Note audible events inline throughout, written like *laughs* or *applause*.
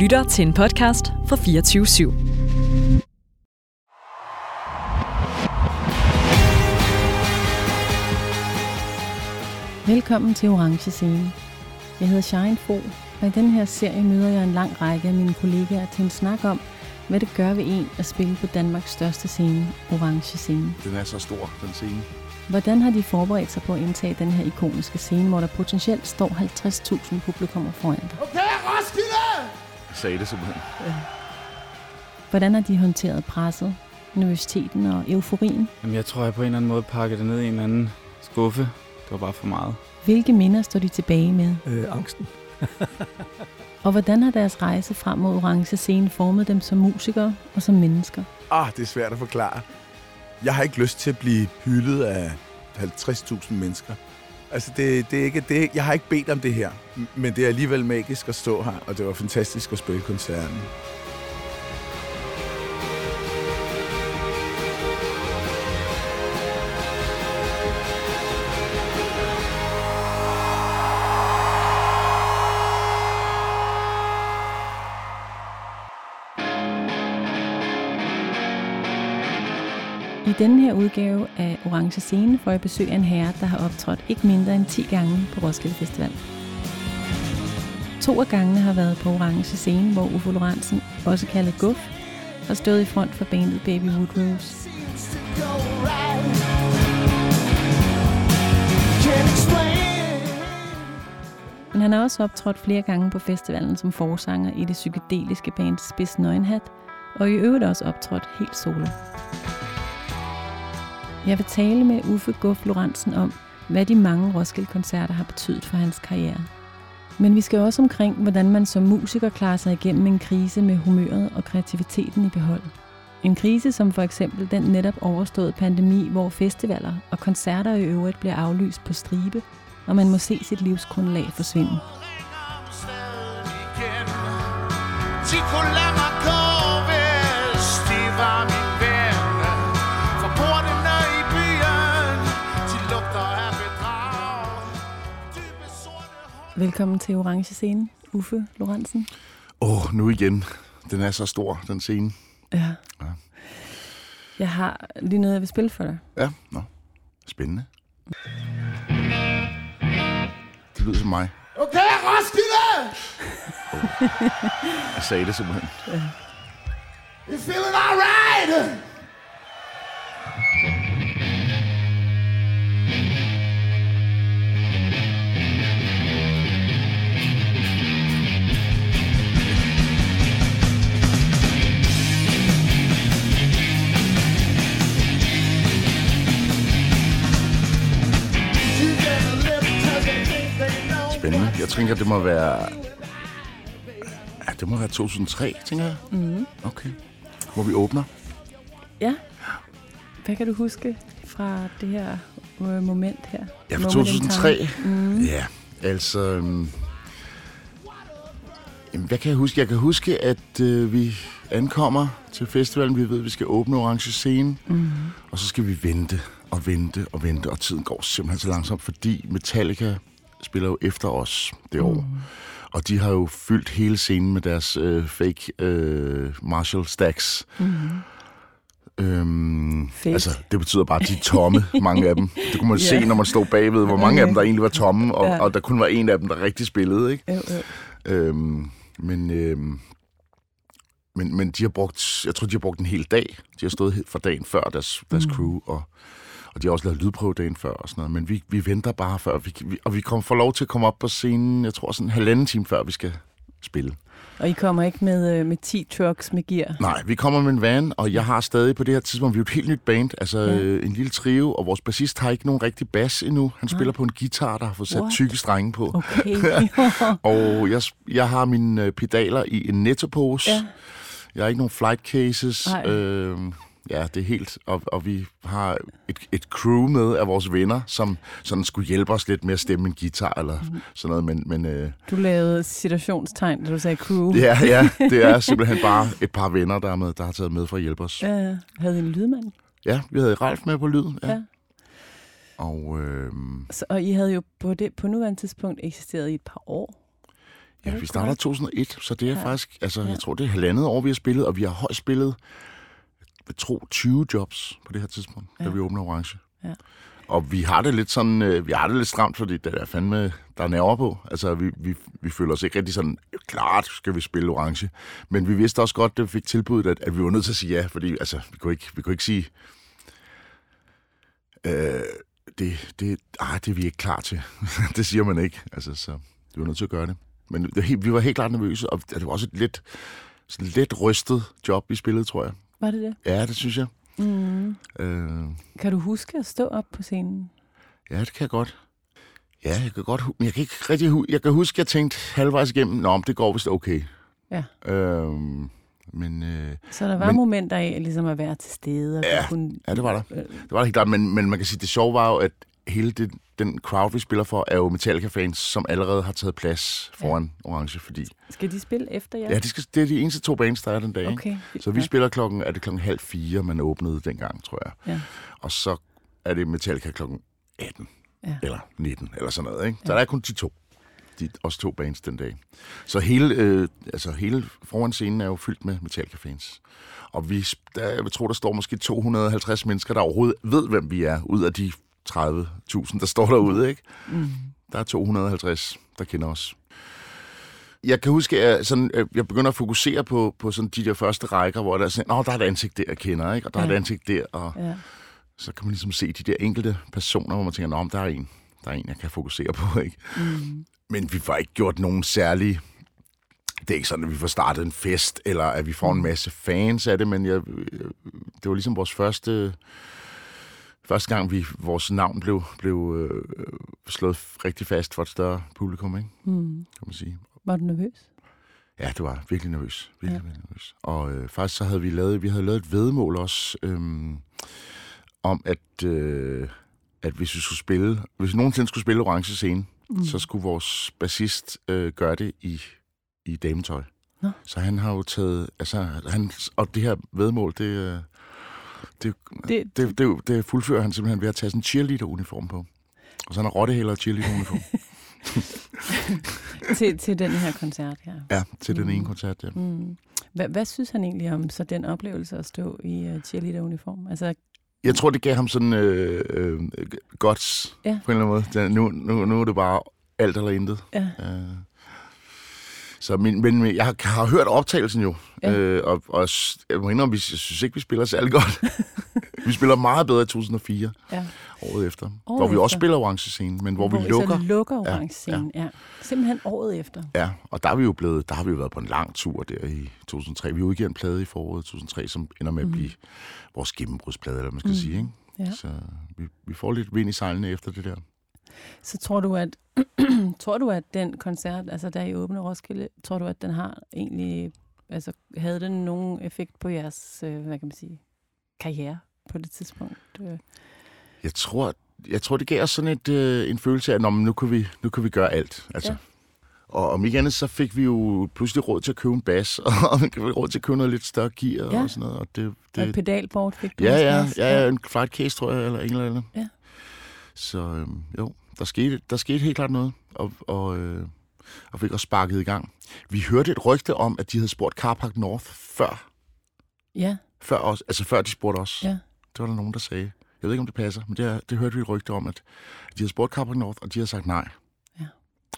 lytter til en podcast fra 24 /7. Velkommen til Orange Scene. Jeg hedder Shine Fo, og i denne her serie møder jeg en lang række af mine kollegaer til en snak om, hvad det gør ved en at spille på Danmarks største scene, Orange Scene. Den er så stor, den scene. Hvordan har de forberedt sig på at indtage den her ikoniske scene, hvor der potentielt står 50.000 publikummer foran dig? Okay, Roskilde! Sagde det simpelthen. Hvordan har de håndteret presset, nervøsiteten og euforien? Jamen, jeg tror, jeg på en eller anden måde pakkede det ned i en anden skuffe. Det var bare for meget. Hvilke minder står de tilbage med? øh, angsten. *laughs* Og hvordan har deres rejse frem mod Orange Scene formet dem som musikere og som mennesker? Ah, det er svært at forklare. Jeg har ikke lyst til at blive hyldet af 50.000 mennesker. Altså, det, det er ikke, det, jeg har ikke bedt om det her, men det er alligevel magisk at stå her, og det var fantastisk at spille koncerten. Denne her udgave af Orange Scene får jeg besøg af en herre, der har optrådt ikke mindre end 10 gange på Roskilde Festival. To af gangene har været på Orange Scene, hvor Ufo Lorentzen, også kaldet Guff, har stået i front for bandet Baby Woodrose. Men han har også optrådt flere gange på festivalen som forsanger i det psykedeliske band Spids Nøgenhat, og i øvrigt også optrådt helt solo. Jeg vil tale med Uffe Guff Lorentzen om, hvad de mange Roskilde-koncerter har betydet for hans karriere. Men vi skal også omkring, hvordan man som musiker klarer sig igennem en krise med humøret og kreativiteten i behold. En krise som for eksempel den netop overståede pandemi, hvor festivaler og koncerter i øvrigt bliver aflyst på stribe, og man må se sit livsgrundlag forsvinde. De Velkommen til Orange Scene, Uffe Lorentzen. Åh, oh, nu igen. Den er så stor, den scene. Ja. Ja. Jeg har lige noget, jeg vil spille for dig. Ja, nå. Spændende. Det lyder som mig. Okay, Roskilde! Jeg sagde det simpelthen. You feeling alright? Jeg tænker, det må være... Ja, det må være 2003, tænker jeg. Mm. Okay. Hvor vi åbner. Ja. Hvad kan du huske fra det her øh, moment her? Ja, fra Moment in 2003. time? Mm. Ja, altså... øhm, Jamen, hvad kan jeg huske? Jeg kan huske, at øh, vi ankommer til festivalen. Vi ved, at vi skal åbne Orange Scene. Mm. Og så skal vi vente og vente og vente. Og tiden går simpelthen så langsomt, fordi Metallica spiller jo efter os det år. Og de har jo fyldt hele scenen med deres øh, fake øh, Marshall Stacks. Mm. Øhm, altså, det betyder bare, at de er tomme, *laughs* mange af dem. Det kunne man Ja. se, når man stod bagved, hvor mange af dem, der egentlig var tomme, og, Ja. og der kun var en af dem, der rigtig spillede, ikke? Jo, jo. Øhm, men, øhm, men, men de har brugt, jeg tror, de har brugt en hel dag. De har stået fra dagen før deres, deres Mm. mm. crew, og, og de har også lavet lydprøve dagen før og sådan noget. Men vi, vi venter bare før, vi, vi, og vi kommer får lov til at komme op på scenen, jeg tror sådan en halvanden time før vi skal spille. Og I kommer ikke med, øh, med 10 trucks med gear? Nej, vi kommer med en van, og jeg har stadig på det her tidspunkt, vi er jo et helt nyt band, altså Ja. ja. en lille trio, og vores bassist har ikke nogen rigtig bas endnu. Han spiller på en guitar, der har fået sat What? tykke strenge på. Okay. *laughs* Og jeg, jeg har mine øh, pedaler i en nettopose. ja. Jeg har ikke nogen flight cases. Nej. Øh, ja, det er helt... Og, og vi har et, et crew med af vores venner, som sådan skulle hjælpe os lidt med at stemme en guitar eller Mhm. sådan noget. Men, men øh, Du lavede citationstegn, da du sagde crew. ja, ja, det er *laughs* simpelthen bare et par venner, der, er med, der har taget med for at hjælpe os. Ja, havde I en lydmand? ja vi havde Ralf med på lyd. Ja. Ja. Og øh, Så, og I havde jo på, det, på nuværende tidspunkt eksisteret i et par år. Ja, vi starter i 2001, så det er Ja. faktisk, altså Ja. jeg tror, det er halvandet år, vi har spillet, og vi har højst spillet, jeg tror, 20 jobs på det her tidspunkt, ja. Da vi åbner Orange. Ja. Og vi har det lidt sådan, øh, vi har det lidt stramt, fordi det er fandme, der er nerver på. Altså, vi, vi, vi føler os ikke rigtig sådan, klart skal vi spille Orange. Men vi vidste også godt, da vi fik tilbuddet, at, at vi var nødt til at sige ja, fordi altså, vi kunne ikke, vi kunne ikke sige, øh, det, det, ah, det er vi ikke klar til. *laughs* det siger man ikke. Altså, så vi var nødt til at gøre det. Men det, vi var helt klart nervøse, og det var også et lidt, sådan lidt rystet job, vi spillede, tror jeg. Var det det? Ja, det synes jeg. Mm. Øh, Kan du huske at stå op på scenen? ja, det kan jeg godt. Ja, jeg kan godt men jeg kan ikke rigtig hu- Jeg kan huske, at jeg tænkte halvvejs igennem, nå, men det går vist okay. Ja. Øh, men øh, Så der var Men- momenter af ligesom at være til stede. Og Ja, kunne, ja, det var der. øh, Det var det helt klart, men, men man kan sige, det sjove var jo, at hele det, den crowd, vi spiller for, er jo Metallica-fans, som allerede har taget plads foran ja. Orange, fordi... Skal de spille efter jer? Ja, de skal, det er de eneste to bands, der er den dag, ikke? Okay. Så vi spiller klokken, er det klokken halv fire, man åbnede dengang, tror jeg. Ja. Og så er det Metallica klokken 18, Ja. eller 19, eller sådan noget, ikke? Så der er kun de to. De, også to bands den dag. Så hele, øh, altså hele foran scenen er jo fyldt med Metallica-fans. Og vi, der, jeg vil tro, der står måske 250 mennesker, der overhovedet ved, hvem vi er, ud af de 30.000, der står derude, ikke? Mm. Der er 250, der kender os. Jeg kan huske, at jeg, sådan, øh, jeg begynder at fokusere på, på sådan de der første rækker, hvor der er sådan, Nå, der er et ansigt der, jeg kender, ikke? og der ja. er et ansigt der, og Ja. så kan man ligesom se de der enkelte personer, hvor man tænker, Nå, der er en, der er en, jeg kan fokusere på. Ikke? Mm. Men vi får ikke gjort nogen særlig... Det er ikke sådan, at vi får startet en fest, eller at vi får en masse fans af det, men jeg, øh, det var ligesom vores første... Første gang, vi, vores navn blev, blev øh, slået rigtig fast for et større publikum, ikke? Mm. kan man sige. Var du nervøs? Ja, det var virkelig nervøs. Virkelig, Ja. virkelig nervøs. Og øh, faktisk så havde vi lavet, vi havde lavet et vedmål også, øhm, om at, øh, at hvis vi skulle spille, hvis vi nogensinde skulle spille Orange Scene, Mm. mm. så skulle vores bassist øh, gøre det i, i dametøj. Nå. Så han har jo taget, altså, han, og det her vedmål, det, øh, det, Det, det, det, det fuldfører han simpelthen ved at tage sådan en cheerleader-uniform på. Og så har rottehælder og cheerleader-uniform. *laughs* til, til den her koncert her. ja, til den Mm. ene koncert, ja. Mm. Hvad, hvad synes han egentlig om så den oplevelse at stå i uh, cheerleader-uniform? Altså, Jeg tror, det gav ham sådan øh, øh, godt Ja. ja. på en eller anden måde. Nu, nu, nu er det bare alt eller intet. ja. Øh, så, men, men jeg har, har hørt optagelsen jo, Ja. ja. øh, og, og jeg må indrømme, jeg synes ikke, vi spiller særlig godt. *laughs* vi spiller meget bedre i 2004, ja. året efter, Året hvor vi også spiller orange scene, men hvor, Hvor vi lukker. Så lukker Ja, orange scenen, ja. ja. Simpelthen året efter. Ja, og der er vi jo blevet, der har vi jo været på en lang tur der i 2003. Vi udgiver en plade i foråret 2003, som ender med at Mhm. blive vores gennembrudsplade, eller man skal Mhm. sige, ikke? Ja. Så vi, vi får lidt vind i sejlene efter det der. Så tror du, at *clears throat* tror du, at den koncert, altså der i åbne Roskilde, tror du, at den har egentlig, altså havde den nogen effekt på jeres, øh, hvad kan man sige, karriere på det tidspunkt? Øh, Jeg tror, jeg tror det gav os sådan et, øh, en følelse af, at "Nå, men nu, kan vi, nu kan vi gøre alt. Altså. Ja. Og om ikke andet, så fik vi jo pludselig råd til at købe en bas, *laughs* og råd til at købe noget lidt større gear Ja. og sådan noget. Og det, det... Og et pedalboard fik du ja, ja, ja, ja, en flight case, tror jeg, eller en eller anden. Ja. Så øhm, jo, der skete, der skete helt klart noget, og, og, øh, og fik også sparket i gang. Vi hørte et rygte om, at de havde spurgt Carpark North før, Ja, før, os, altså før de spurgte os. ja. Det var der nogen, der sagde. Jeg ved ikke, om det passer, men det, det hørte vi et rygte om, at de havde spurgt Carpark North, og de havde sagt nej. Ja.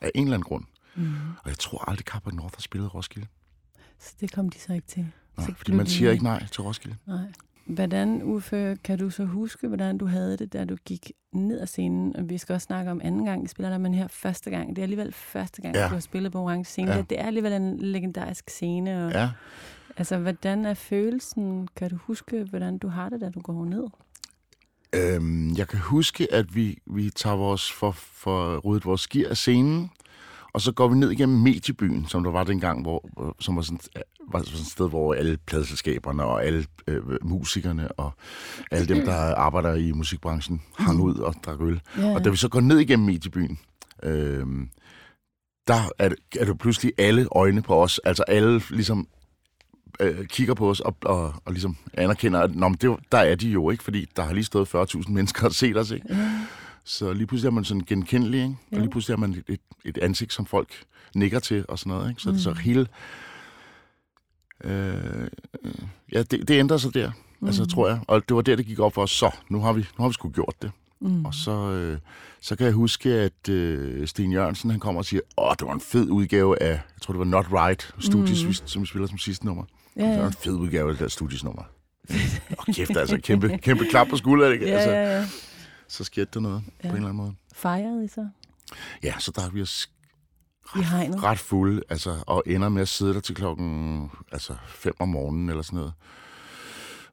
Af en eller anden grund. Mm. Og jeg tror aldrig, Carpark North har spillet Roskilde. Så det kom de så ikke til. Nej, Så fordi man siger ikke nej til Roskilde. Nej. Hvordan, Uffe, kan du så huske, hvordan du havde det, da du gik ned ad scenen? Og vi skal også snakke om anden gang, I spiller der, men her første gang. Det er alligevel første gang, Ja. du har spillet på Orange Scene. Ja. Det, er alligevel en legendarisk scene. Og, Ja. Altså, hvordan er følelsen? Kan du huske, hvordan du har det, da du går ned? Øhm, jeg kan huske, at vi, vi tager vores, for, for ryddet vores gear af scenen, og så går vi ned igennem mediebyen, som der var dengang, hvor, hvor- som var sådan, var sådan et sted, hvor alle pladselskaberne og alle øh, musikerne og alle dem, der *clears throat* arbejder i musikbranchen, hang ud og drak øl. Ja, Og da vi så går ned igennem mediebyen, øh, der er, er det pludselig alle øjne på os. Altså alle ligesom øh, kigger på os og, og, og ligesom anerkender, at Nå, men det, der er de jo ikke, fordi der har lige stået 40.000 *laughs* mennesker og set os. Ikke? ja. Så lige pludselig er man sådan genkendelig, ikke? Og lige pludselig er man et, et, ansigt, som folk nikker til og sådan noget. Ikke? Så, Mm. mm. så hele... Øh, øh, ja, det, det ændrer sig der, mm. altså, tror jeg. Og det var der, det gik op for os. Så, nu har vi, nu har vi sgu gjort det. Mm. Og så, øh, så kan jeg huske, at øh, Sten Jørgensen han kommer og siger, åh, det var en fed udgave af, jeg tror, det var Not Right, Studies, Mm. som vi spiller som sidste nummer. Ja, Det var en fed udgave af det der Studies nummer. *laughs* Åh, kæft, altså, kæmpe, kæmpe klap på skulderen, ikke? Ja, altså, ja, ja. Så skete der noget ja. på en eller anden måde. Fejrede I så Ja, så drak vi os i hegnet? ret fulde, altså, og ender med at sidde der til klokken altså, 5 om morgenen eller sådan noget.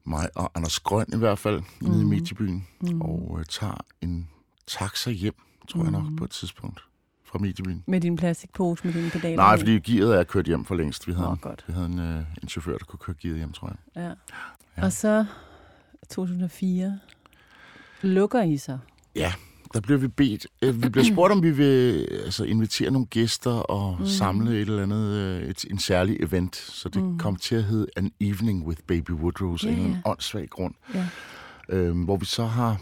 Mig og Anders Grøn i hvert fald, mm. nede i Mhm. Mediebyen, Mm. mm. og øh, tager en taxa hjem, tror jeg nok, Mhm. på et tidspunkt fra Mediebyen. Med din plastikpose med dine pedaler? Nej, fordi gearet er kørt hjem for længst. Vi havde, en, godt. vi havde en, øh, en chauffør, der kunne køre gearet hjem, tror jeg. Ja. Ja. Og så 2004 lukker I så. Ja, der blev vi bedt. Øh, vi blev spurgt, om vi vil altså, invitere nogle gæster og Mm. samle et eller andet, øh, et, en særlig event. Så det Mm. kom til at hedde An Evening with Baby Woodrose, Ja, yeah, en ja. åndssvag grund. Ja. Øhm, hvor vi så har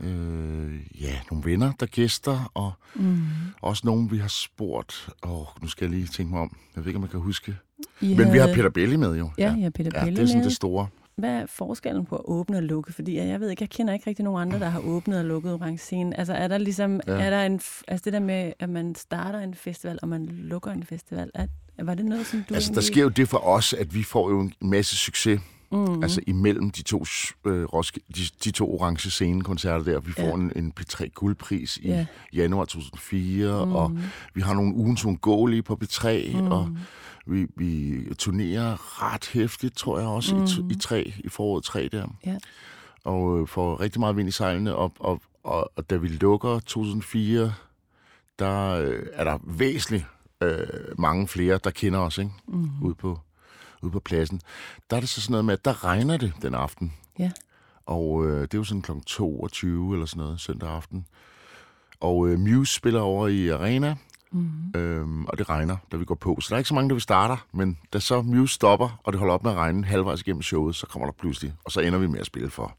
øh, ja, nogle venner, der gæster, og Mm. også nogen, vi har spurgt. Åh, nu skal jeg lige tænke mig om. Jeg ved ikke, om jeg kan huske. I Men vi har havde- Peter Belli med jo. Ja, har Peter ja Belli det er sådan med. det store. Hvad er forskellen på at åbne og lukke? Fordi jeg ved ikke, jeg kender ikke rigtig nogen andre, der har åbnet og lukket orange scene. Altså er der ligesom, ja. Er der en, altså det der med, at man starter en festival, og man lukker en festival, er, var det noget, som du Altså, der egentlig... sker jo det for os, at vi får jo en masse succes mm. Altså imellem de to, øh, Roske, de, de to orange scenekoncerter der. Vi får Ja. en, en P3 guldpris i Ja. januar 2004, Mm. og vi har nogle ugens uundgåelige på P3, Mm. mm. og vi, vi turnerer ret hæftigt, tror jeg også, mm. i, i, tre, i foråret 3 der. Ja. Og øh, får rigtig meget vind i sejlene, og, og, og, og da vi lukker 2004, der øh, er der væsentligt øh, mange flere, der kender os, ikke? Mm. ude på, ude på pladsen. Der er det så sådan noget med, at der regner det den aften. Ja. Og øh, det er jo sådan kl. 22 eller sådan noget søndag aften. Og øh, Muse spiller over i Arena, Mm. øhm, og det regner, da vi går på. Så der er ikke så mange, der vi starter, men da så Muse stopper, og det holder op med at regne halvvejs igennem showet, så kommer der pludselig, og så ender vi med at spille for,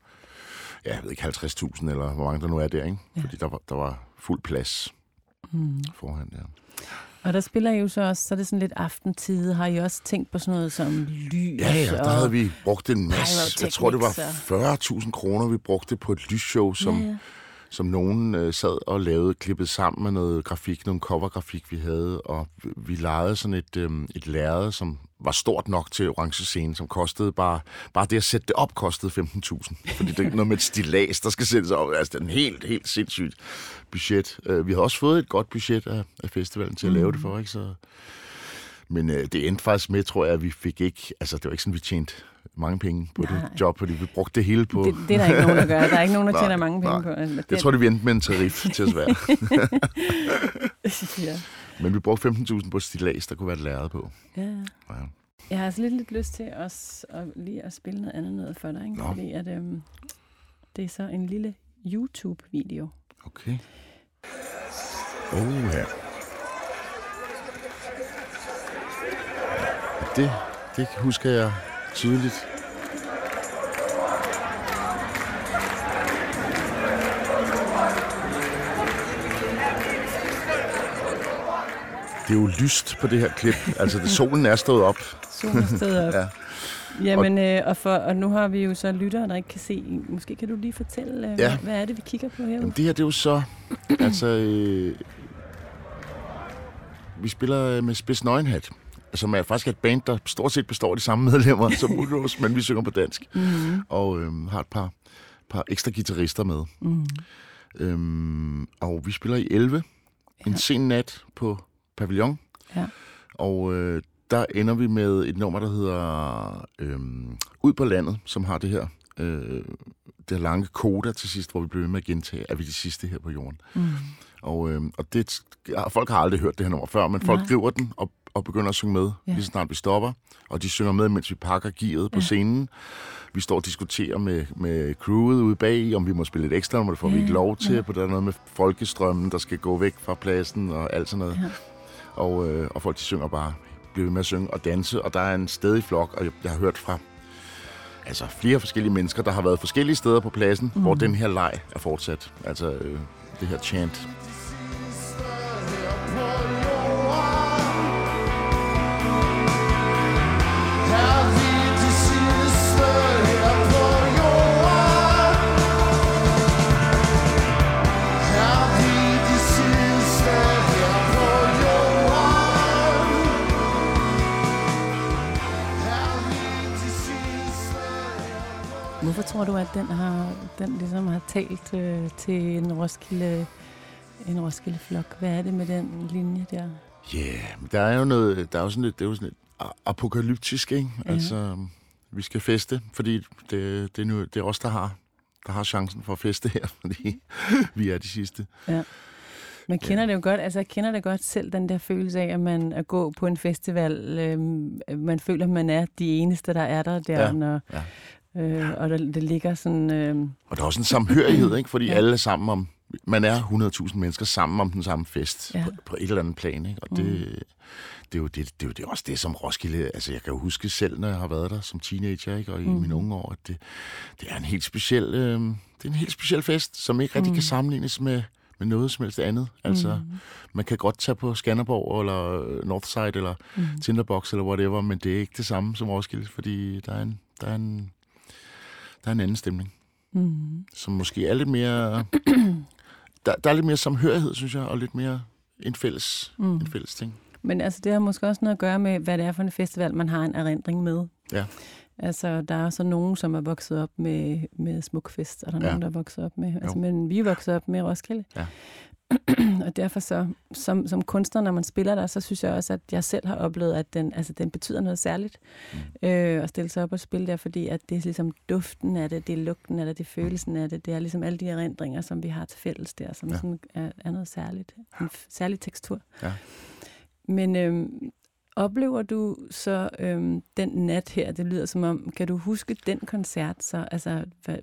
ja, jeg ved ikke, 50.000 eller hvor mange der nu er der, ikke? Ja. Fordi der var, der var fuld plads Mm. foran der. Og der spiller I jo så også, så er det sådan lidt aftentid. Har I også tænkt på sådan noget som lys? Ja, ja, der havde vi brugt en masse. Jeg tror, det var Pyrotechnics 40.000 kroner, vi brugte på et lysshow, som, Ja, ja. Som nogen øh, sad og lavede, klippet sammen med noget grafik, nogle covergrafik, vi havde, og vi- lejede sådan et, øh, et lærred, som var stort nok til orange scene, som kostede bare, bare det at sætte det op, kostede 15.000. Fordi det er noget med et stilas, der skal sættes op. Altså, det er en helt, helt sindssygt budget. Øh, vi har også fået et godt budget af, af festivalen til at lave det for, ikke? Så, men øh, det endte faktisk med, tror jeg, at vi fik ikke... Altså, det var ikke sådan, vi tjente mange penge på Nej. det job, fordi vi brugte det hele på... Det, det er der ikke nogen, der gør. Der er ikke nogen, der *laughs* Nej, tjener mange penge nej. på. Altså, Jeg tror, det vi endte med en tarif *laughs* til at svære. ja. Men vi brugte 15.000 på stilas, der kunne være et lærred på. ja. Ja. Jeg har altså lidt, lidt lyst til også at, lige at spille noget andet noget for dig. Ikke? Nå. Fordi at, øhm, det er så en lille YouTube-video. Okay. Oh, ja. Det, det husker jeg tydeligt. Det er jo lyst på det her klip. Altså, solen er stået op. Solen stod op. *laughs* Ja. Jamen, øh, og, for, og nu har vi jo så lyttere, der ikke kan se. Måske kan du lige fortælle, øh, Ja. hvad, er det, vi kigger på her? Jamen, det her, det er jo så... altså, øh, vi spiller øh, med Spids Nøgenhat, som er faktisk et band, der stort set består af de samme *laughs* medlemmer som Woodrose, men vi synger på dansk. Mm-hmm. Og øh, har et par, par ekstra guitarister med. Mm. Øhm, og vi spiller i 11 en Ja. sen nat på Pavillon. Ja. Og øh, der ender vi med et nummer, der hedder øh, Ud på landet, som har det her øh, det her lange koda til sidst, hvor vi bliver med at gentage, er vi de sidste her på jorden. Mm. Og, øh, og det, ja, folk har aldrig hørt det her nummer før, men folk Nej. griber den og, og begynder at synge med, Ja. lige så snart vi stopper. Og de synger med, mens vi pakker gearet på Ja. scenen. Vi står og diskuterer med, med crewet ude bag, om vi må spille et ekstra nummer, det får vi Ja, ikke lov til. ja. På der er noget med folkestrømmen, der skal gå væk fra pladsen og alt sådan noget. Ja. Og, øh, og folk de synger bare, bliver ved med at synge og danse. Og der er en stedig flok, og jeg, jeg har hørt fra altså flere forskellige mennesker, der har været forskellige steder på pladsen, mm. hvor den her leg er fortsat. Altså, øh, det her chant. Tror du, at den har, den ligesom har talt øh, til en Roskilde, en Roskilde flok? Hvad er det med den linje der? Ja, yeah, der er jo noget, der er jo sådan lidt, det er jo sådan lidt apokalyptisk, ikke? Ja. Altså, vi skal feste, fordi det, det, er nu, det er os, der har, der har chancen for at feste her, *laughs* fordi vi er de sidste. Man kender det jo godt, altså jeg kender det godt selv, den der følelse af, at man at gå på en festival, øh, man føler, at man er de eneste, der er der der, Ja, når, ja. Øh, og der, det ligger sådan, øh, Og der er også en samhørighed, ikke? Fordi Ja. alle er sammen om... Man er 100.000 mennesker sammen om den samme fest Ja. på, på et eller andet plan, ikke? Og Mm. det, det, er jo det, det, er jo det også det, som Roskilde... Altså, jeg kan jo huske selv, når jeg har været der som teenager, ikke? Og i Mm. mine unge år, at det, det er en helt speciel... Øh, det er en helt speciel fest, som ikke rigtig Mm. mm. kan sammenlignes med, med noget som helst andet. Altså, mm, man kan godt tage på Skanderborg, eller øh, Northside, eller mm, Tinderbox, eller whatever, men det er ikke det samme som Roskilde, fordi der er en, der er en, der er en anden stemning mm. som måske er lidt mere... *clears throat* der, der er lidt mere samhørighed, synes jeg, og lidt mere en fælles, Mm. en fælles ting. Men altså, det har måske også noget at gøre med, hvad det er for en festival, man har en erindring med. Ja. Altså, der er så nogen, som er vokset op med, med Smukfest, og der er Ja. nogen, der er vokset op med... Altså, men vi er vokset op med Roskilde. Ja. *clears throat* og derfor så, som, som kunstner, når man spiller der, så synes jeg også, at jeg selv har oplevet, at den, altså, den betyder noget særligt Mm. øh, at stille sig op og spille der, fordi at det er ligesom duften af det, det er lugten af det, det er følelsen af det, det er ligesom alle de erindringer, som vi har til fælles der, som ja. Sådan er, er noget særligt, en særlig tekstur. Ja. Men øhm, oplever du så øhm, den nat her, det lyder som om, kan du huske den koncert så? Altså, hvad,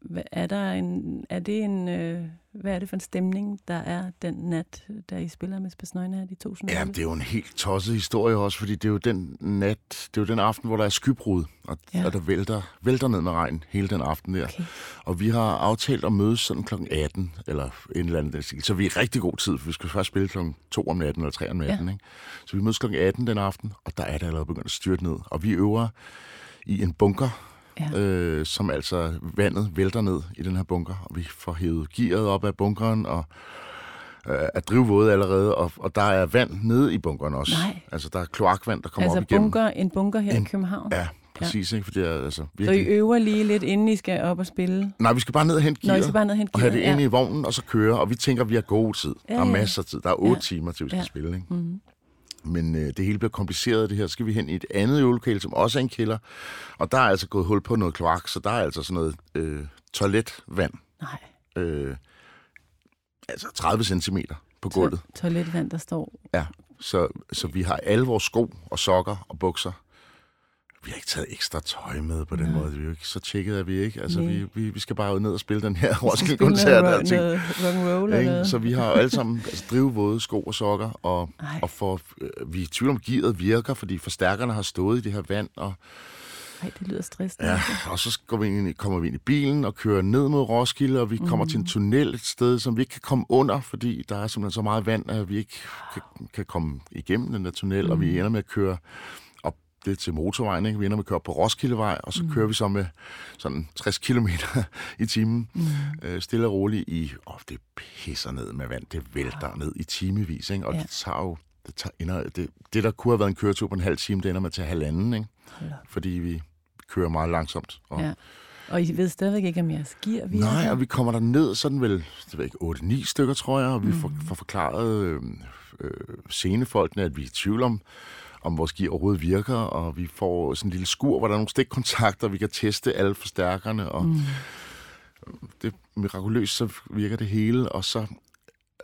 hvad, er, der en, er det en, øh, hvad er det for en stemning, der er den nat, der I spiller med Spasnøjne her, de to Ja, det er jo en helt tosset historie også, fordi det er jo den nat, det er jo den aften, hvor der er skybrud, og, Ja. ja. og der vælter, vælter ned med regn hele den aften der. Okay. Og vi har aftalt at mødes sådan kl. 18, eller en eller anden den stil. Så vi er i rigtig god tid, for vi skal først spille kl. 2 om natten, eller 3 om natten. Ja. Ikke? Så vi mødes kl. 18 den aften, og der er det allerede begyndt at styrte ned. Og vi øver i en bunker, Ja. øh, som altså vandet vælter ned i den her bunker, og vi får hævet gearet op af bunkeren, og øh, er drivvåde allerede, og, og der er vand nede i bunkeren også. Nej. Altså, der er kloakvand, der kommer Altså op igennem. bunker, en bunker her En- i København? Ja, præcis, ikke? For det er altså Så I virkelig... øver lige lidt, inden I skal op og spille? Nej, vi skal bare ned og hente Nå, I gearet, skal bare ned og hente og have det gearet, inde i vognen, og så køre, og vi tænker, at vi har god tid. Ja, der er ja. masser af tid. Der er otte Ja. timer, til vi skal Ja. spille, ikke? Mm. Men øh, det hele bliver kompliceret, det her. Så skal vi hen i et andet øvelokale, som også er en kælder. Og der er altså gået hul på noget kloak, så der er altså sådan noget øh, toiletvand. Nej, Øh, altså 30 cm på gulvet. to- toiletvand, der står. Så, så vi har alle vores sko og sokker og bukser. Vi har ikke taget ekstra tøj med på den Nej. måde. Vi er jo ikke så tjekket, at vi ikke. Altså, Nej. vi, vi, vi skal bare ud ned og spille den her Roskilde-koncert. noget, og alting. noget rock'n'roll eller noget. Så vi har alle sammen altså, drivvåde sko og sokker, og, Ej, og for, øh, vi er i tvivl om, gearet virker, fordi forstærkerne har stået i det her vand, og, ej, det lyder stressende. ja, og så går vi ind, i- kommer vi ind i bilen og kører ned mod Roskilde, og vi kommer Mm. til en tunnel et sted, som vi ikke kan komme under, fordi der er simpelthen så meget vand, at vi ikke kan, kan komme igennem den der tunnel, mm. og vi ender med at køre det til motorvejen, ikke? Vi ender med at køre på Roskildevej, og så mm. kører vi så med sådan 60 km i timen, Mm. øh, stille og roligt i, åh, det pisser ned med vand, det vælter ned i timevis, ikke? og Ja. det tager jo, det, tager, ender, det, det, der kunne have været en køretur på en halv time, det ender med at tage halvanden, ikke? Hold op. fordi vi kører meget langsomt. Og, Ja. Og I ved stadigvæk ikke, om jeres gear virker? Nej, og vi kommer der ned sådan vel, det ved ikke, 8-9 stykker, tror jeg, og vi Mm. får, får forklaret øh, øh, scenefolkene, at vi er i tvivl om, om vores gear overhovedet virker, og vi får sådan en lille skur, hvor der er nogle stikkontakter, vi kan teste alle forstærkerne, og Mm. det mirakuløst, så virker det hele, og så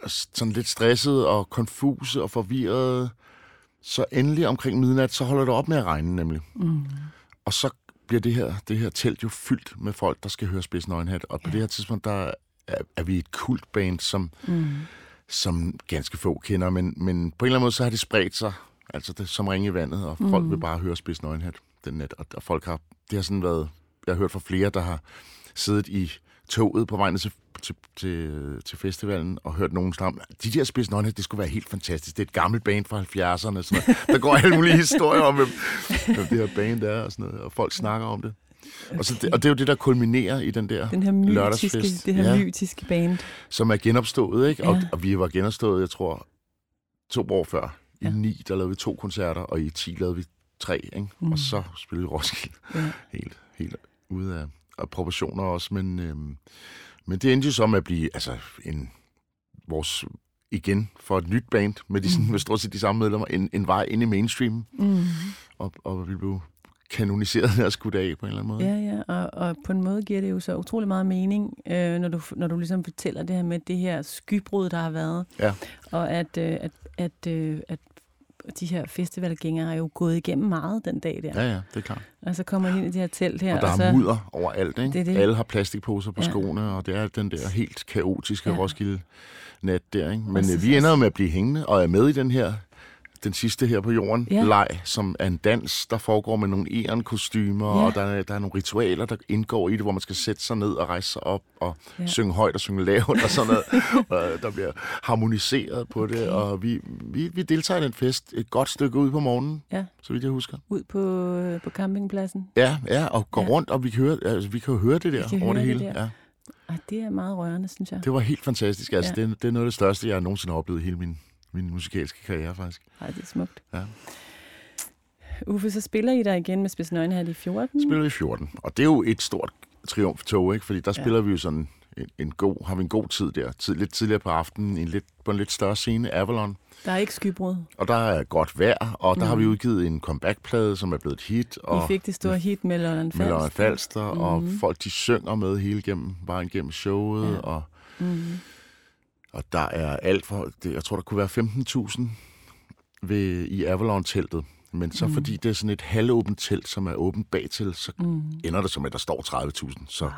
sådan lidt stresset og konfuse og forvirret. Så endelig omkring midnat, så holder det op med at regne nemlig. Mm. Og så bliver det her, det her telt jo fyldt med folk, der skal høre Spids Nøgenhat. Og på Ja. det her tidspunkt, der er, er vi et kultband, som, Mm. som ganske få kender, men, men på en eller anden måde, så har det spredt sig, altså det, som ringe i vandet, og folk Mm. vil bare høre Spids Nøgenhat den nat. Og, og folk har, det har sådan været, jeg har hørt fra flere, der har siddet i toget på vejen til, til, til, til festivalen og hørt nogen snakke om, de der Spids Nøgne, det skulle være helt fantastisk. Det er et gammelt band fra 70'erne. Sådan noget. Der går alle mulige historier om, hvem, hvem det her band er og sådan noget, og folk snakker om det. Og, så det, og det er jo det, der kulminerer i den der Den her mytiske, lørdagsfest. det her Ja. mytiske band. som er genopstået, ikke? Og, Ja. og vi var genopstået, jeg tror, to år før. I Ja. 9, der lavede vi to koncerter, og i 10 lavede vi tre, ikke? Mm. Og så spillede vi Roskilde Ja. helt, helt ude af, af proportioner også, men, øhm, men det endte jo så med at blive altså, en, vores, igen, for et nyt band, med, de, mm. med stort set de samme medlemmer, en, en vej ind i mainstream, Mm. og, og vi blev kanoniseret der skudt af på en eller anden måde. Ja, ja, og, og på en måde giver det jo så utrolig meget mening, øh, når, du, når du ligesom fortæller det her med det her skybrud, der har været. Ja. Og at, øh, at, at, øh, at de her festivalgængere er jo gået igennem meget den dag der. Ja, ja, det er klart. Og så kommer de ind i det her telt her. Og der og så, er mudder overalt, ikke? Det det. Alle har plastikposer på Ja. skoene, og det er den der helt kaotiske Ja. Roskilde-nat der, ikke? Men øh, så- vi ender med at blive hængende, og er med i den her, den sidste her på jorden, Ja. leg, som er en dans, der foregår med nogle æren-kostymer, Ja. og der er, der er nogle ritualer, der indgår i det, hvor man skal sætte sig ned og rejse sig op, og Ja. synge højt og synge lavt, og sådan noget. *laughs* og der bliver harmoniseret på okay. det, og vi, vi, vi deltager i den fest et godt stykke ud på morgenen, Ja. så vidt jeg husker. ud på, øh, på campingpladsen. Ja, ja, og går Ja. rundt, og vi kan, høre, altså, vi kan jo høre det der over høre det det hele. der. Ja. Og det er meget rørende, synes jeg. Det var helt fantastisk. Altså, ja. det, det er noget af det største, jeg nogensinde har oplevet i hele min, min musikalske karriere, faktisk. Ej, det er smukt. Ja. Uffe, så spiller I der igen med Spids Nøgne her i 14. Spiller vi i 14. Og det er jo et stort triumftog, ikke? Fordi der Ja. spiller vi jo sådan en, en god, har vi en god tid der. Tid, lidt tidligere på aftenen, en lidt, på en lidt større scene, Avalon. Der er ikke skybrud. Og der er godt vejr, og der mm. har vi Mhm. udgivet en comeback-plade, som er blevet et hit. Og I fik det store hit med Lolland med Falster. Lolland Falster, mm. og folk de synger med hele gennem, bare igennem showet, ja. og, Mm. Og der er alt for, det, jeg tror, der kunne være 15.000 ved, i Avalon-teltet. Men så Mm. fordi det er sådan et halvåbent telt, som er åbent bagtil, så Mm. ender det som, at der står 30.000. Så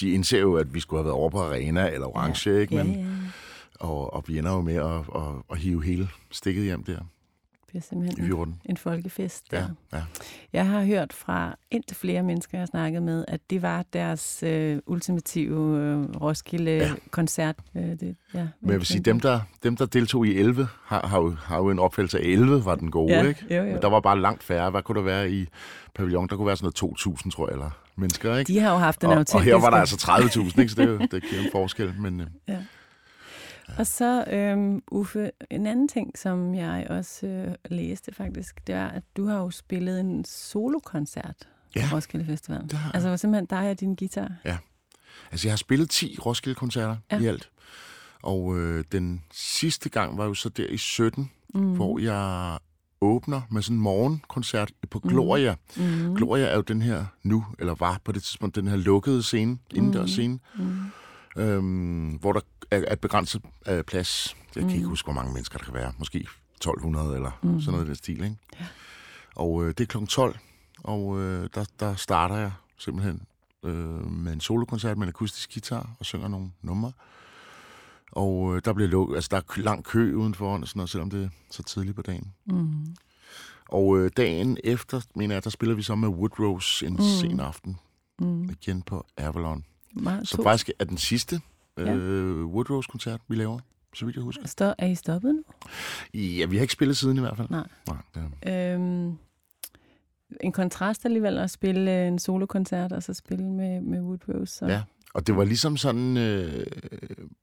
de indser jo, at vi skulle have været over på Arena eller Orange, ja. ikke? Ja, Men, ja. Og, og vi ender jo med at, at, at hive hele stikket hjem der Er i simpelthen en, 14. en folkefest. Der. Ja, ja. Jeg har hørt fra indtil flere mennesker, jeg har snakket med, at det var deres øh, ultimative øh, Roskilde-koncert. Øh, det, ja, Men jeg vil sige, dem der, dem, der deltog i 11, har, har, jo, har jo en opfattelse af 11 var den gode, ja, ikke? Jo, jo. Men der var bare langt færre. Hvad kunne der være i pavillon? Der kunne være sådan noget 2.000, tror jeg, eller mennesker, ikke? De har jo haft den og, autentiske... og her var der altså 30.000, ikke? Så det, er jo- *laughs* det giver en forskel. Men øh, Og så, øhm, Uffe, en anden ting, som jeg også øh, læste faktisk, det er, at du har jo spillet en solokoncert Ja, på Roskilde Festival. har jeg. Altså, hvor simpelthen dig og din guitar. altså, jeg har spillet 10 Roskilde-koncerter Ja. ja. i alt. Og øh, den sidste gang var jo så der i 17, Mm. mm. hvor jeg åbner med sådan en morgenkoncert på Gloria. Mm. Mm. Gloria er jo den her nu, eller var på det tidspunkt, den her lukkede scene, indendørs scene, Mm. Øhm, hvor der er er et begrænset øh, plads. Jeg kan Mm. ikke huske, hvor mange mennesker der kan være. Måske 1200 eller Mm. mm. sådan noget i den stil. Ikke? Ja. Og øh, det er kl. 12, og øh, der, der starter jeg simpelthen øh, med en solokoncert med en akustisk guitar og synger nogle numre. Og øh, der bliver lukket, altså der er lang kø udenfor, og sådan noget, selvom det er så tidligt på dagen. Mm. Og øh, dagen efter, mener jeg, der spiller vi så med Woodrose en Mm. mm. sen aften, Mm. igen på Avalon. Meget Så to. faktisk er den sidste Ja. øh, Woodrose-koncert, vi laver, så vidt jeg husker. Stå, er I stoppet nu? Ja, vi har ikke spillet siden i hvert fald. Nej. Nej ja. Øhm, en kontrast alligevel at spille øh, en solokoncert, og så spille med, med Woodrose. Så. Ja. Og det var ligesom sådan, øh,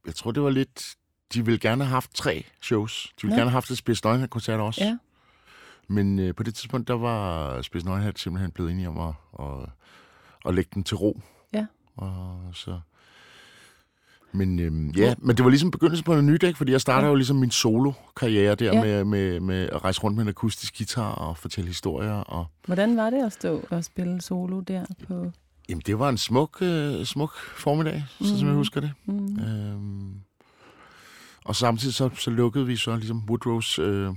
jeg tror det var lidt, de ville gerne have haft tre shows. De ville Nå. gerne have haft et Spids koncert også. Ja. Men øh, på det tidspunkt, der var Spids Nøgenhat simpelthen blevet enige om at, at, at lægge den til ro. Og så... Men øhm, ja, men det var ligesom begyndelsen på noget nyt, ikke? Fordi jeg starter Ja. jo ligesom min solo-karriere der Ja. med, med, med at rejse rundt med en akustisk guitar og fortælle historier. Og, Hvordan var det at stå og spille solo der på... jamen, det var en smuk, øh, smuk formiddag, mm. så som jeg Mhm. husker det. Mm. Øhm, og samtidig så, så lukkede vi så ligesom Woodrose øh,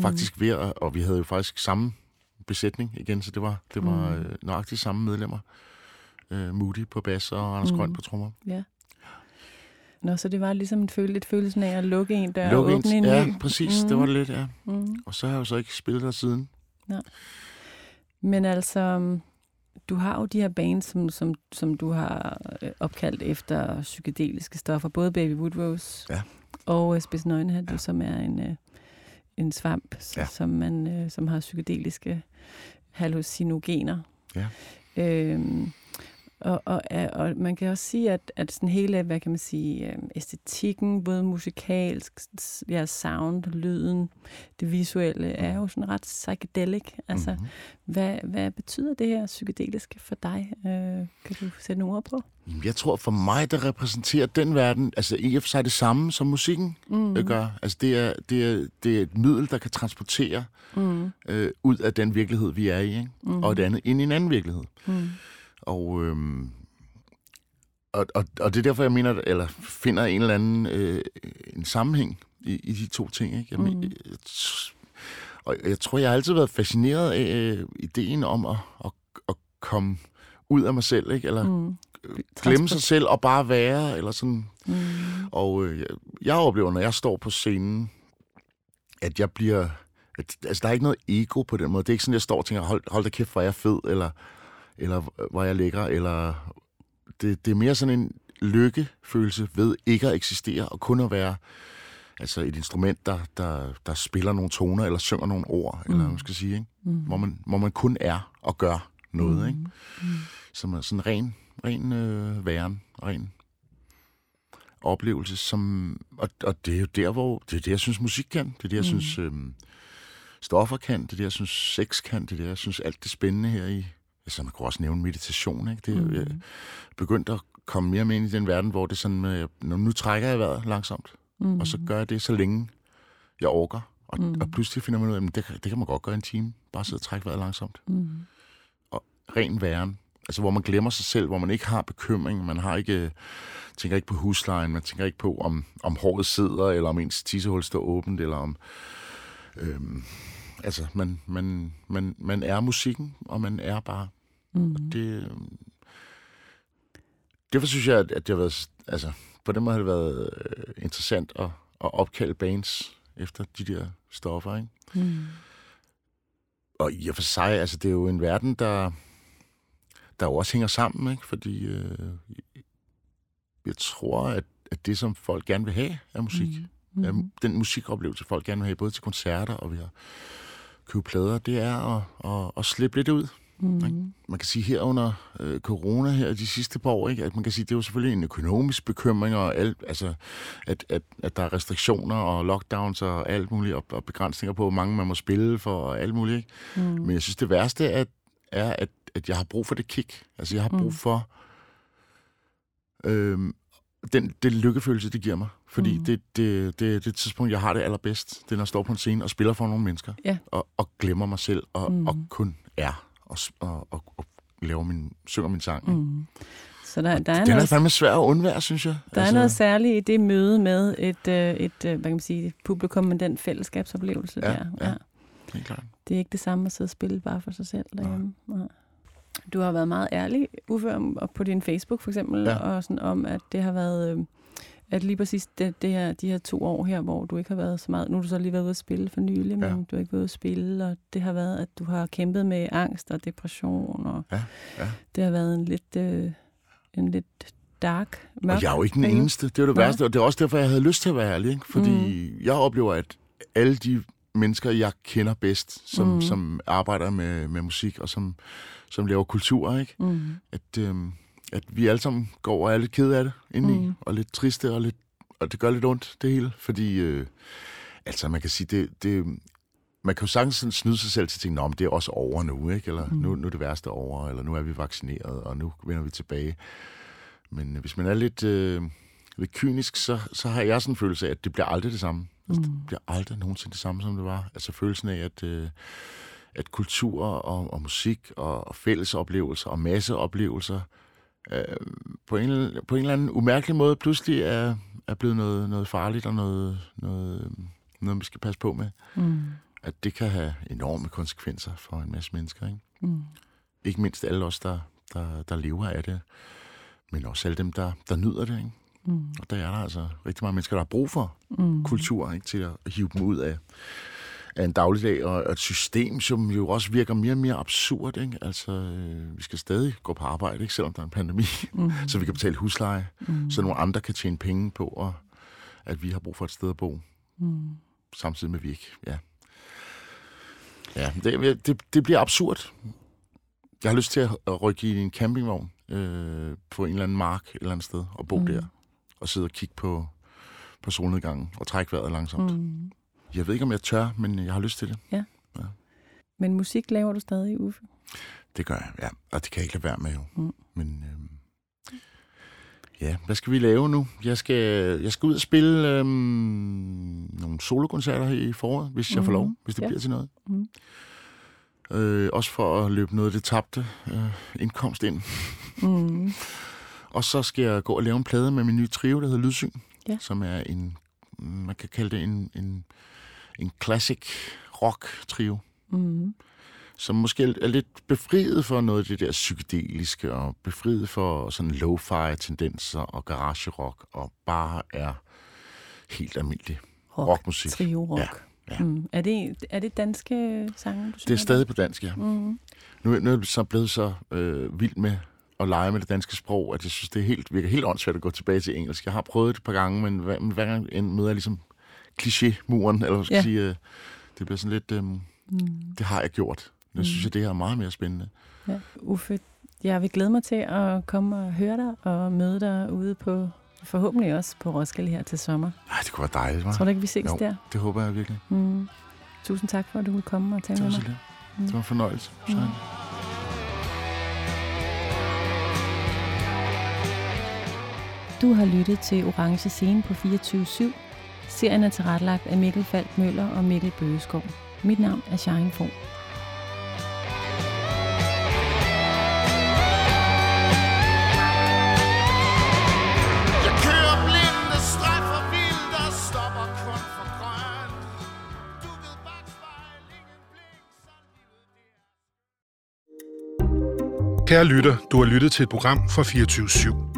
faktisk ved, at, og vi havde jo faktisk samme besætning igen, så det var, det var Mm. øh, nøjagtigt samme medlemmer. Øh, Moody på bas og Anders Mm. mm. Grøn på trommer. Ja. Nå, så det var ligesom en føle, lidt følelsen af at lukke en dør Lukke og en- åbne en ja, ny. præcis, Mm. det var det lidt, ja. Mm. Og så har jeg jo så ikke spillet der siden. Men altså, du har jo de her bands, som, som, som du har øh, opkaldt efter psykedeliske stoffer. Både Baby Woodrose Ja. og øh, Spids Nøgenhat, ja. som er en, øh, en svamp, ja. Som, man, som har psykedeliske hallucinogener. Ja. Øhm, og, og, og man kan også sige, at, at sådan hele, hvad kan man sige, øh, æstetikken, både musikalsk, ja, sound, lyden, det visuelle, er jo sådan ret psychedelic. Altså, Mhm. hvad, hvad betyder det her psykedeliske for dig? Øh, kan du sætte nogle ord på? Jeg tror for mig, der repræsenterer den verden, altså i og for sig det samme, som musikken Mm. mm. gør. Altså det er, det, er, det er et middel, der kan transportere Mm. øh, ud af den virkelighed, vi er i, ikke? Mm. og et andet ind i en anden virkelighed. Mm. Og, øhm, og, og, og det er derfor, jeg mener, eller finder en eller anden øh, en sammenhæng i, i de to ting. Ikke? Jeg, mm. jeg, og jeg tror, jeg har altid været fascineret af øh, ideen om at, at, at komme ud af mig selv, ikke? eller mm. Mm. glemme sig selv og bare være, eller sådan. Mm. Og øh, jeg, jeg oplever, når jeg står på scenen, at jeg bliver... At, altså, der er ikke noget ego på den måde. Det er ikke sådan, jeg står og tænker, hold, hold da kæft, hvor er jeg fed, eller, eller hvor er jeg lækker, eller... Det, det er mere sådan en lykkefølelse ved ikke at eksistere, og kun at være altså et instrument, der, der, der spiller nogle toner, eller synger nogle ord, mm. eller hvad man skal sige, ikke? Mm. Hvor, man, hvor man kun er og gør noget, Mm. ikke? Som er sådan ren, ren øh, væren, ren oplevelse, som, og, og det er jo der, hvor, det er det, jeg synes, musik kan. Det er det, jeg Mm. mm. synes, øhm, stoffer kan. Det er det, jeg synes, sex kan. Det er det, jeg synes, alt det spændende her i, altså man kunne også nævne meditation, ikke? Det er, Mm. mm. jeg er begyndt at komme mere med ind i den verden, hvor det sådan, når nu trækker jeg vejret langsomt, Mm. og så gør jeg det så længe jeg orker. Og, Mm. mm. og pludselig finder man ud af, at det, kan- det kan man godt gøre en time. Bare sidde og trække vejret langsomt. Mm. Ren væren. Altså hvor man glemmer sig selv, hvor man ikke har bekymring, man har ikke, tænker ikke på huslejen, man tænker ikke på, om, om håret sidder, eller om ens tissehul står åbent, eller om... Øhm, altså, man, man, man, man er musikken, og man er bare Mm. det, øhm, derfor synes jeg, at, det har været, altså, på den måde har det været øh, interessant at, at opkalde bands efter de der stoffer, ikke? Mm. Og i og for sig, altså, det er jo en verden, der, der jo også hænger sammen, ikke? Fordi øh, jeg tror, at, at det, som folk gerne vil have af musik, Mm. mm. Mm. den musikoplevelse, folk gerne vil have, både til koncerter og ved at købe plader, det er at, at, at slippe lidt ud. Mm. man kan sige her under øh, corona her de sidste par år, ikke? at man kan sige, det er jo selvfølgelig en økonomisk bekymring, og alt, altså, at, at, at der er restriktioner og lockdowns og alt muligt, og, og begrænsninger på, hvor mange man må spille for, og alt muligt. Ikke? Mm. Men jeg synes, det værste er, er at, at jeg har brug for det kick. Altså, jeg har brug Mm. for øhm, den, den lykkefølelse, det giver mig. Fordi Mm. det, det, det er det tidspunkt, jeg har det allerbedst. Det er, når jeg står på en scene og spiller for nogle mennesker. Ja. Og, og glemmer mig selv, og, mm. og kun er, og, og, og, og laver min, synger min sang. Mm. Mm. Så der, der er Den er noget fandme svær at undvære, synes jeg. Der er noget særligt i det møde med et, øh, et øh, hvad kan man sige, publikum med den fællesskabsoplevelse Ja, der. ja. Helt klart. Det er ikke det samme at sidde og spille bare for sig selv derhjemme. Nej. Du har været meget ærlig, Uffe, om, på din Facebook for eksempel, ja. Ja. og sådan om, at det har været, øh, at lige præcis det, det her, de her to år her, hvor du ikke har været så meget, nu har du så lige været ude at spille for nylig, men Ja. du har ikke været ude at spille, og det har været, at du har kæmpet med angst og depression, og Ja, ja. det har været en lidt, øh, en lidt dark, mørk Og jeg er jo ikke den eneste. Det er det værste, og det er også derfor, jeg havde lyst til at være ærlig. Ikke? Fordi mm. jeg oplever, at alle de mennesker, jeg kender bedst, som, Mm. som arbejder med, med musik og som, som laver kultur, ikke? Mm. At, øhm, at vi alle sammen går og er lidt kede af det indeni, Mm. mm. og lidt triste, og, lidt, og det gør lidt ondt, det hele. Fordi, øh, altså man kan sige, det, det, man kan jo sagtens snyde sig selv til Nå, men det er også over nu, ikke? Eller Mm. mm. nu, nu er det værste over, eller nu er vi vaccineret, og nu vender vi tilbage. Men øh, hvis man er lidt, øh, lidt kynisk, så, så har jeg sådan en følelse af, at det bliver aldrig det samme. Altså, Mm. det bliver aldrig nogensinde det samme, som det var. Altså følelsen af, at, øh, at kultur og, og musik og, og fællesoplevelser og masseoplevelser øh, på, en, på en eller anden umærkelig måde pludselig er, er blevet noget, noget farligt og noget, noget, noget, vi skal passe på med. Mm. At det kan have enorme konsekvenser for en masse mennesker. Ikke, Mm. ikke mindst alle os, der, der, der lever af det, men også alle dem, der, der nyder det. Ikke? Mm. Og der er der altså rigtig mange mennesker, der har brug for Mm. kultur ikke, til at hive dem ud af, af en dagligdag og et system, som jo også virker mere og mere absurd. Ikke? Altså, øh, vi skal stadig gå på arbejde, ikke? selvom der er en pandemi, Mm. *laughs* så vi kan betale husleje, Mm. så nogle andre kan tjene penge på, og at vi har brug for et sted at bo, Mm. samtidig med vi ikke. Ja, ja det, det, det bliver absurd. Jeg har lyst til at rykke i en campingvogn øh, på en eller anden mark et eller andet sted og bo mm. der, og sidde og kigge på, på solnedgangen og trække vejret langsomt. Mm. Mm. Jeg ved ikke, om jeg tør, men jeg har lyst til det. Men musik laver du stadig, Uffe? Det gør jeg, ja. Og det kan jeg ikke lade være med jo. Mm. Mm. Men øhm, ja, hvad skal vi lave nu? Jeg skal, jeg skal ud og spille øhm, nogle solokoncerter her i foråret, hvis jeg får lov, Mhm. hvis det Ja. bliver til noget. Mm. Øh, også for at løbe noget af det tabte øh, indkomst ind. Mm. *laughs* Og så skal jeg gå og lave en plade med min nye trio, der hedder Lydsyn. Ja. Som er en, man kan kalde det en, en, en classic rock trio. Mm. som måske er lidt befriet for noget af det der psykedeliske, og befriet for sådan lo-fi tendenser og garagerock, og bare er helt almindelig Rock. rockmusik. Trio rock. Ja, ja. Mm. Er, det, er det danske sange, du Det synger er stadig på dansk, ja. Mm. Nu, nu er jeg så blevet så øh, vild med at lege med det danske sprog, at jeg synes, det er helt, virker helt åndssvagt at gå tilbage til engelsk. Jeg har prøvet det et par gange, men hver, men hver gang møder jeg ligesom kliché-muren, eller hvad skal Ja. sige, øh, det bliver sådan lidt, øh, Mm. det har jeg gjort. Jeg synes, Mm. at det her er meget mere spændende. Ja. Uffe, jeg vil glæde mig til at komme og høre dig og møde dig ude på, forhåbentlig også på Roskilde her til sommer. Ej, det kunne være dejligt, hva'? Tror du ikke, vi ses Jo. der? Det håber jeg virkelig. Mm. Tusind tak for, at du ville komme og tale med mig. Mm. det var en fornøjelse. Mm. Du har lyttet til Orange Scene på 24-7. Serien er tilrettelagt af Mikkel Falk Møller og Mikkel Bøgeskov. Mit navn er Shine Fogh. Kære lytter, du har lyttet til et program fra 24-7.